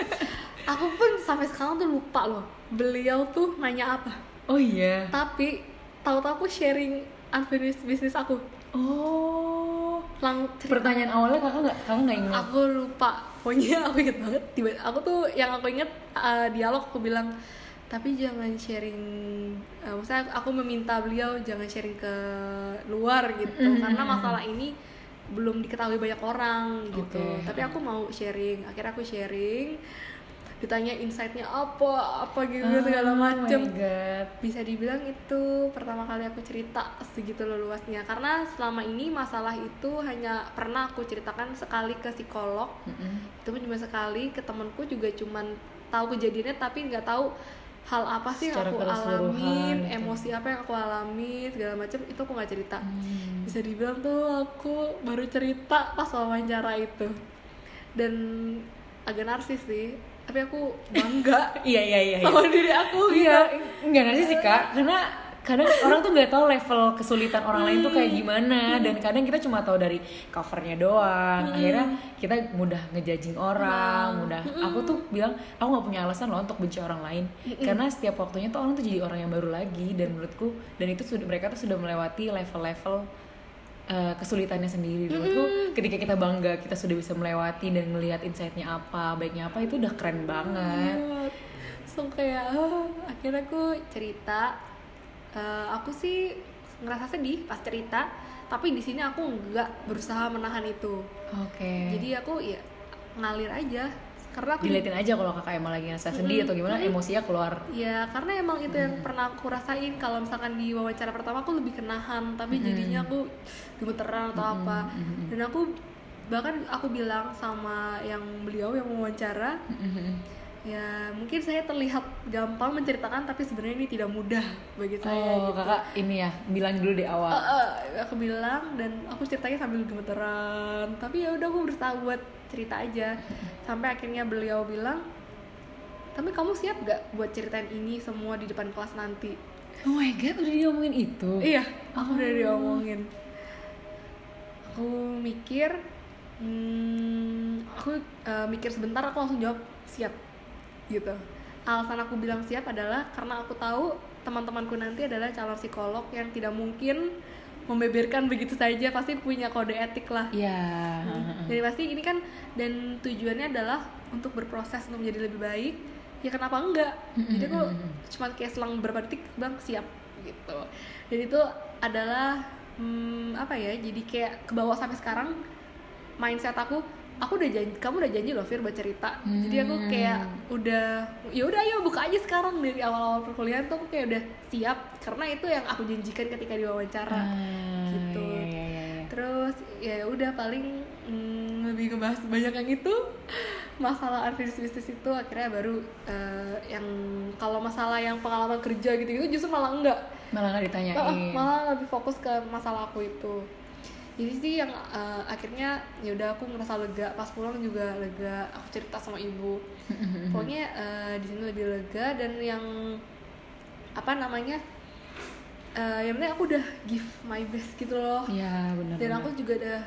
aku pun sampai sekarang tuh lupa loh beliau tuh nanya apa. Oh iya? Tapi tahu-tahu aku sharing unfinished business aku. Oh. Lang pertanyaan awalnya kakak nggak kakak nggak ingat? Aku lupa. Pokoknya aku inget banget. Tiba aku tuh yang aku inget uh, dialog aku bilang tapi jangan sharing uh, maksudnya aku meminta beliau jangan sharing ke luar gitu. Mm-mm. karena masalah ini belum diketahui banyak orang gitu. Oke. tapi aku mau sharing. Akhirnya aku sharing ditanya insightnya apa apa gitu segala macem. Oh my god. Bisa dibilang itu pertama kali aku cerita segitu luasnya karena selama ini masalah itu hanya pernah aku ceritakan sekali ke psikolog. Mm-mm. itu pun cuma sekali ke temanku juga cuman tahu kejadiannya tapi nggak tahu hal apa sih yang aku alamin gitu. emosi apa yang aku alami segala macam itu aku nggak cerita. Hmm. bisa dibilang tuh aku baru cerita pas wawancara itu. Dan agak narsis sih tapi aku bangga iya iya iya iya. sama diri aku gitu. Iya nggak ngerti sih kak. Karena kadang orang tuh nggak tahu level kesulitan orang lain tuh kayak gimana. Dan kadang kita cuma tahu dari covernya doang. Akhirnya kita mudah ngejajing orang mudah. Aku tuh bilang aku nggak punya alasan loh untuk benci orang lain. Karena setiap waktunya tuh orang tuh jadi orang yang baru lagi dan menurutku dan itu sudah mereka tuh sudah melewati level-level eh, kesulitannya sendiri menurutku ketika kita bangga kita sudah bisa melewati dan melihat insightnya apa baiknya apa itu udah keren banget. Banget. So kayak ah, akhirnya aku cerita. Eh, aku sih ngerasa sedih pas cerita tapi di sini aku nggak berusaha menahan itu. Oke. Jadi aku ya ngalir aja karena aku diliatin aja kalau kakak emang lagi ngerasa sedih atau gimana emosinya keluar. Ya karena emang itu yang pernah aku rasain. Kalau misalkan di wawancara pertama aku lebih kenahan tapi jadinya aku gemeteran atau apa. dan aku bahkan aku bilang sama yang beliau yang wawancara ya mungkin saya terlihat gampang menceritakan tapi sebenarnya ini tidak mudah bagi saya oh gitu. kakak ini ya bilang dulu di awal. Eh, eh, aku bilang dan aku ceritanya sambil gemeteran. Tapi ya udah aku berusaha buat cerita aja. Sampai akhirnya beliau bilang tapi kamu siap gak buat ceritain ini semua di depan kelas nanti? Oh my god udah diomongin itu? Iya aku udah diomongin. Aku mikir hmm, aku eh, mikir sebentar aku langsung jawab siap gitu. Alasan aku bilang siap adalah karena aku tahu teman-temanku nanti adalah calon psikolog yang tidak mungkin membeberkan begitu saja pasti punya kode etik lah. Iya. jadi pasti ini kan dan tujuannya adalah untuk berproses untuk menjadi lebih baik. Ya kenapa enggak? Jadi aku cuma kayak selang beberapa detik bilang siap gitu. Dan itu adalah hmm, apa ya jadi kayak ke bawah sampai sekarang mindset aku aku udah janji kamu udah janji loh Fir buat cerita. Jadi aku kayak udah ya udah ayo buka aja sekarang dari awal-awal perkuliahan tuh aku kayak udah siap. Karena itu yang aku janjikan ketika diwawancara. Ah, gitu. iya, iya, iya, iya. terus ya udah paling mm, lebih ngebahas banyak yang itu masalah unfinished business itu akhirnya baru eh, yang kalau masalah yang pengalaman kerja gitu gitu justru malah enggak. Malah nggak ditanyain. Ah, malah lebih fokus ke masalah aku itu jadi sih yang eh, akhirnya ya udah aku ngerasa lega. Pas pulang juga lega. Aku cerita sama ibu. Pokoknya eh, di sini lebih lega. Dan yang apa namanya eh, yang penting aku udah give my best gitu loh. Iya benar. dan aku juga udah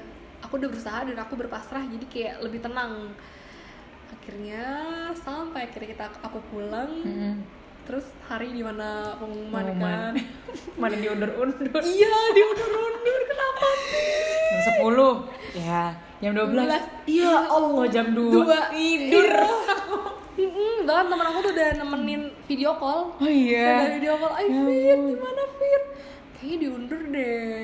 aku udah berusaha dan aku berpasrah. Jadi kayak lebih tenang. Akhirnya sampai akhirnya kita aku pulang. Terus hari di mana pengumuman Pengumuman. kan? Mana diundur-undur. iya diundur-undur Jam 10 ya, jam 12. 12. Iya, Allah jam 2. Dua. Tidur. Iya. Bahkan temen aku tuh udah nemenin video call Oh iya. Udah video call, ay Ya Fir, gimana Fir? Kayaknya diundur deh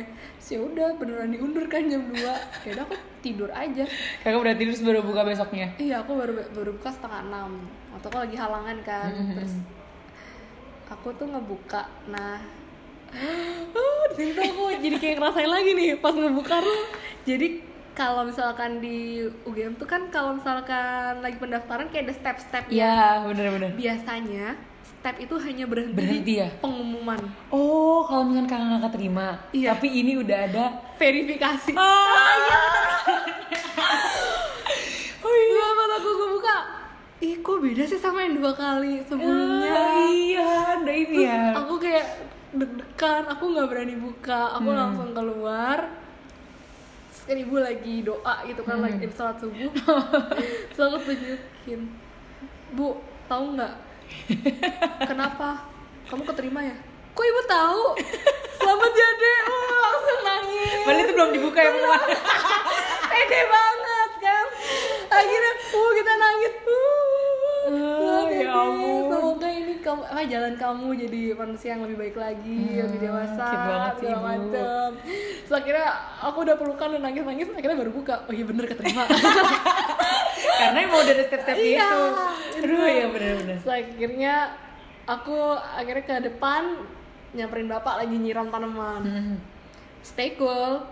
ya udah beneran diundur kan jam 2 Ya udah aku tidur aja Kakak udah tidur baru buka besoknya. Iya aku baru baru buka setengah enam Waktu aku lagi halangan kan. Terus aku tuh ngebuka Nah oh, di situ aku jadi kayak ngerasain lagi nih pas ngebuka tuh jadi kalau misalkan di UGM tuh kan kalau misalkan lagi pendaftaran kayak ada step-stepnya Iya, bener-bener. biasanya step itu hanya berhenti, Berhenti ya? pengumuman Oh, kalau misalkan kakak nggak keterima, Iya. tapi ini udah ada. verifikasi Ah, iya. oh iya pas aku kebuka ih kok beda sih sama yang dua kali sebelumnya Ah, iya, ada ini Terus ya. aku kayak deg-degan aku nggak berani buka. Aku Hmm. langsung keluar. Terus kan ibu lagi doa gitu kan Hmm. lagi sholat subuh. Terus aku tunjukin bu tahu nggak? Kenapa? Kamu keterima ya? Kok ibu tahu? Selamat ya dek oh, langsung nangis. Padahal itu belum dibuka ya, pengumuman. pede banget kan? Akhirnya uh kita nangis. Uh Ah, selamat ya ampun. semoga ini kamu apa jalan kamu jadi manusia yang lebih baik lagi Hmm, lebih dewasa segala Ibu. macem terus akhirnya aku udah pelukan dan nangis nangis akhirnya baru buka oh iya bener keterima Karena udah ada step-step Iya, itu. Aduh, bener. ya bener-bener. terus akhirnya aku akhirnya ke depan nyamperin bapak lagi nyiram tanaman Hmm. stay cool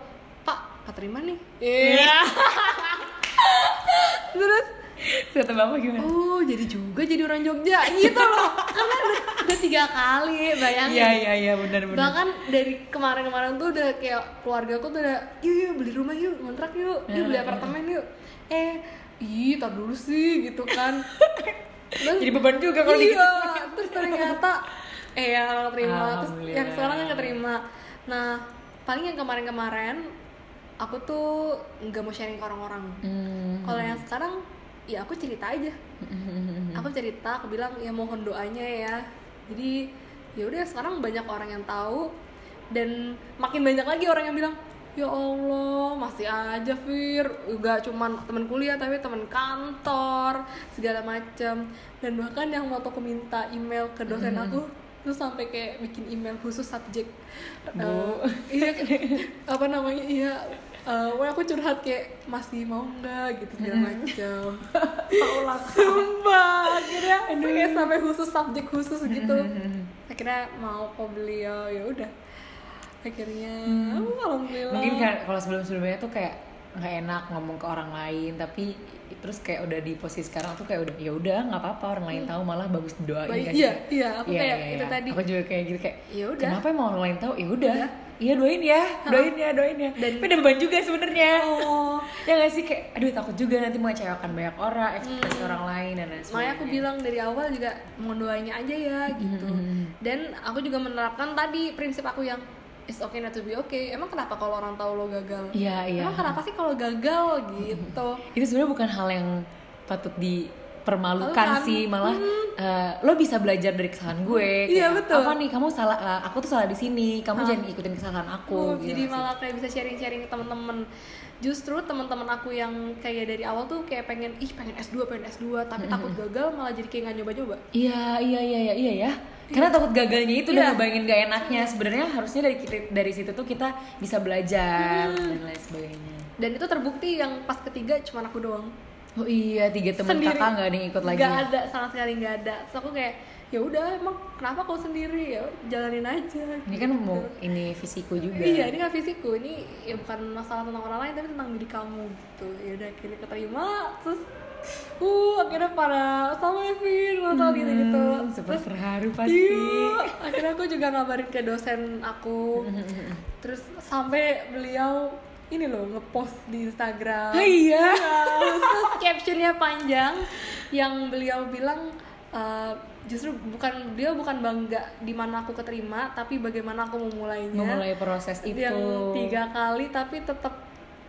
pak keterima nih iya terus Kata bapak gimana? oh jadi juga jadi orang Jogja. Gitu loh. Karena udah, udah tiga kali bayangin. Iya, iya, iya, bener-bener. bahkan dari kemarin-kemarin tuh udah kayak keluarga aku tuh udah yuk yuk beli rumah yuk kontrak yuk yuk beli apartemen yuk. Eh ih tar dulu sih gitu kan. Terus, Jadi beban juga kalau iya, gitu. terus ternyata eh yang keterima terus yang sekarang yang keterima. Nah paling yang kemarin-kemarin aku tuh nggak mau sharing ke orang-orang. Hmm. kalau yang sekarang ya aku cerita aja. Aku cerita aku bilang ya mohon doanya ya. Jadi ya udah sekarang banyak orang yang tahu dan makin banyak lagi orang yang bilang ya Allah masih aja Fir. Gak cuman teman kuliah tapi teman kantor segala macam dan bahkan yang waktu aku minta email ke dosen aku terus sampai kayak bikin email khusus subjek. Bu. Eh, iya apa namanya iya eh, wah aku curhat kayak masih mau nggak gitu segala macam sumpah akhirnya kayak sampai khusus subjek khusus gitu akhirnya mau kok beliau ya udah akhirnya oh, alhamdulillah Mungkin kan kalau sebelum-sebelumnya tuh kayak nggak enak ngomong ke orang lain, tapi terus kayak udah di posisi sekarang tuh kayak udah ya udah nggak apa-apa orang lain tahu malah bagus doain Baik, kan. iya, iya, aku Iya, kayak iya, itu iya. tadi. Aku juga kayak gitu kayak Ya udah. Kenapa emang orang lain tahu? Ya udah. Iya doain ya, doain ya, doain ya. Dan- Tapi ada beban juga sebenarnya. oh. Ya nggak sih kayak aduh takut juga nanti mengecewakan banyak orang, ekspektasi orang lain dan lain Hmm. makanya aku bilang dari awal juga mau doainnya aja ya gitu. dan aku juga menerapkan tadi prinsip aku yang it's okay not to be okay. Emang kenapa kalau orang tahu lo gagal? Iya, iya. emang kenapa sih kalau gagal gitu? Itu sebenarnya bukan hal yang patut dipermalukan Malukan. sih malah eh, lo bisa belajar dari kesalahan gue Iya, betul. apa nih kamu salah eh, aku tuh salah di sini kamu jangan ikutin kesalahan aku Oh, gitu jadi malah kayak bisa sharing-sharing ke teman-teman justru teman-teman aku yang kayak dari awal tuh kayak pengen ih pengen S2 pengen S2 tapi takut gagal malah jadi kayak nggak nyoba-nyoba. Iya iya iya iya iya ya. Karena takut gagalnya itu Iya. udah ngebayangin gak enaknya. Sebenarnya harusnya dari kita- dari situ tuh kita bisa belajar dan lain sebagainya. Dan itu terbukti yang pas ketiga cuma aku doang oh iya tiga teman Sendiri. kakak nggak ada yang ikut lagi nggak ada sama sekali nggak ada. Terus aku kayak ya udah emang kenapa kau sendiri? Ya jalanin aja. Ini kan mau ini fisiku juga. Iya ini kan fisikku ini ya bukan masalah tentang orang lain tapi tentang diri kamu gitu. Ya udah akhirnya keterima terus uh akhirnya para sama Evin nonton gitu gitu. Super terharu pasti. iya akhirnya aku juga ngabarin ke dosen aku. Terus sampai beliau ini loh ngepost di Instagram. Oh, iya? terus captionnya panjang yang beliau bilang eh, justru bukan dia bukan bangga di mana aku keterima tapi bagaimana aku memulainya. Memulai proses itu. yang tiga kali tapi tetap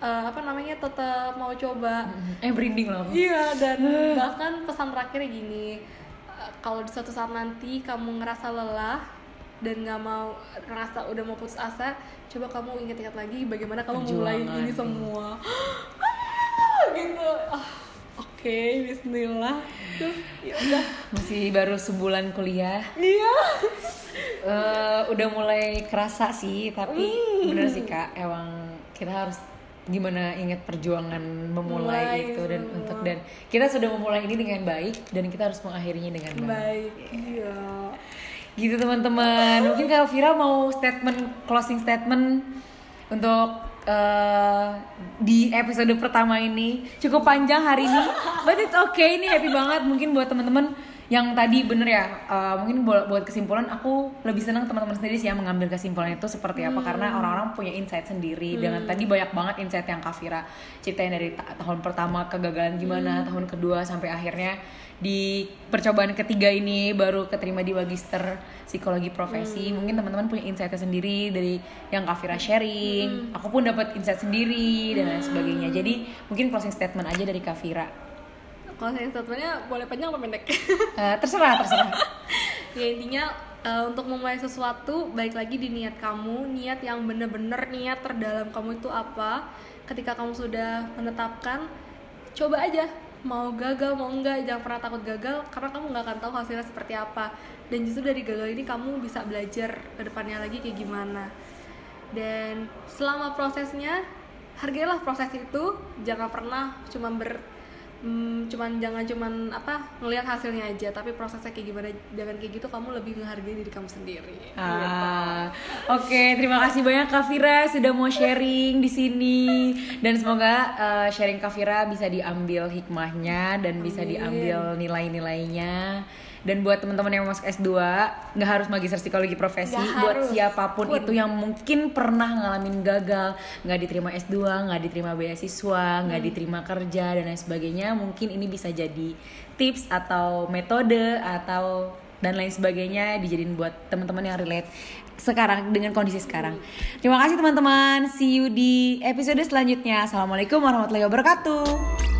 eh, apa namanya tetap mau coba. Eh merinding loh. Iya dan bahkan pesan terakhirnya gini eh, kalau di suatu saat nanti kamu ngerasa lelah dan nggak mau ngerasa udah mau putus asa coba kamu ingat-ingat lagi bagaimana kamu mulai Perjuangan. ini semua. Ah, gitu. Ah, oke Bismillah. Terus ya udah. Masih baru sebulan kuliah. Iya. Eh, udah mulai kerasa sih tapi Hmm. bener sih kak. Emang kita harus gimana ingat perjuangan memulai Mulai itu dan semua. untuk dan kita sudah memulai ini dengan baik dan kita harus mengakhirinya dengan baik. Baik iya gitu teman-teman. Mungkin kak Vira mau statement closing statement untuk eh, di episode pertama ini. Cukup panjang hari ini but it's okay. Ini happy banget mungkin buat teman-teman yang tadi bener ya eh, mungkin buat, buat kesimpulan aku lebih senang teman-teman sendiri sih yang mengambil kesimpulan itu seperti apa. Karena orang-orang punya insight sendiri. Dengan tadi banyak banget insight yang Kak Vira ceritain dari ta- tahun pertama kegagalan gimana tahun kedua sampai akhirnya di percobaan ketiga ini baru keterima di magister psikologi profesi. Mungkin teman-teman punya insight sendiri dari yang Kak Vira sharing. Aku pun dapat insight sendiri dan lain sebagainya. Jadi mungkin closing statement aja dari Kak Kalau saya statementnya boleh panjang apa pendek? Eh, terserah terserah. Ya intinya eh, untuk memulai sesuatu baik lagi di niat kamu. Niat yang bener-bener niat terdalam kamu itu apa? Ketika kamu sudah menetapkan coba aja. Mau gagal mau enggak jangan pernah takut gagal karena kamu nggak akan tahu hasilnya seperti apa. Dan justru dari gagal ini kamu bisa belajar ke depannya lagi kayak gimana. Dan selama prosesnya hargailah proses itu. Jangan pernah cuma ber hmm, cuman jangan cuman apa ngelihat hasilnya aja tapi prosesnya kayak gimana jangan kayak gitu kamu lebih menghargai diri kamu sendiri. Ah, oke terima kasih banyak Kak Vira sudah mau sharing di sini. Dan semoga eh, sharing Kak Vira bisa diambil hikmahnya dan bisa Amin. diambil nilai-nilainya dan buat teman-teman yang mau masuk S2 nggak harus magister psikologi profesi Nggak buat harus. siapa pun Pun. itu yang mungkin pernah ngalamin gagal nggak diterima S2 nggak diterima beasiswa nggak diterima kerja dan lain sebagainya mungkin ini bisa jadi tips atau metode atau dan lain sebagainya dijadiin buat teman-teman yang relate sekarang dengan kondisi sekarang. Terima kasih teman-teman. See you di episode selanjutnya. Assalamualaikum warahmatullahi wabarakatuh.